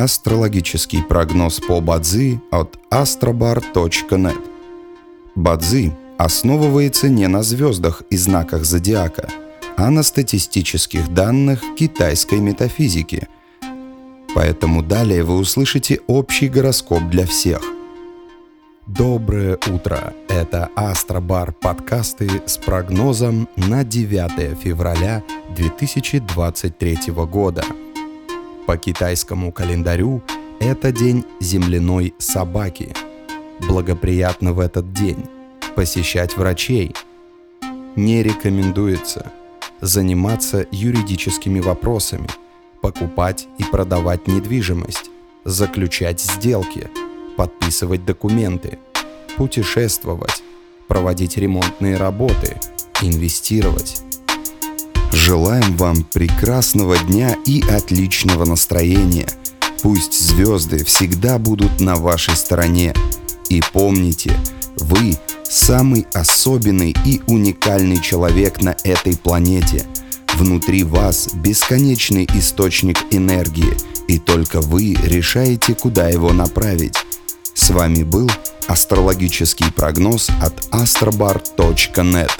Астрологический прогноз по Бадзи от astrobar.net. Бадзи основывается не на звездах и знаках зодиака, а на статистических данных китайской метафизики. Поэтому далее вы услышите общий гороскоп для всех. Доброе утро! Это Астробар подкасты с прогнозом на 9 февраля 2023 года – по китайскому календарю это день земляной собаки. Благоприятно в этот день посещать врачей. Не рекомендуется заниматься юридическими вопросами, покупать и продавать недвижимость, заключать сделки, подписывать документы, путешествовать, проводить ремонтные работы, инвестировать. Желаем вам прекрасного дня и отличного настроения. Пусть звезды всегда будут на вашей стороне. И помните, вы самый особенный и уникальный человек на этой планете. Внутри вас бесконечный источник энергии, и только вы решаете, куда его направить. С вами был астрологический прогноз от astrobar.net.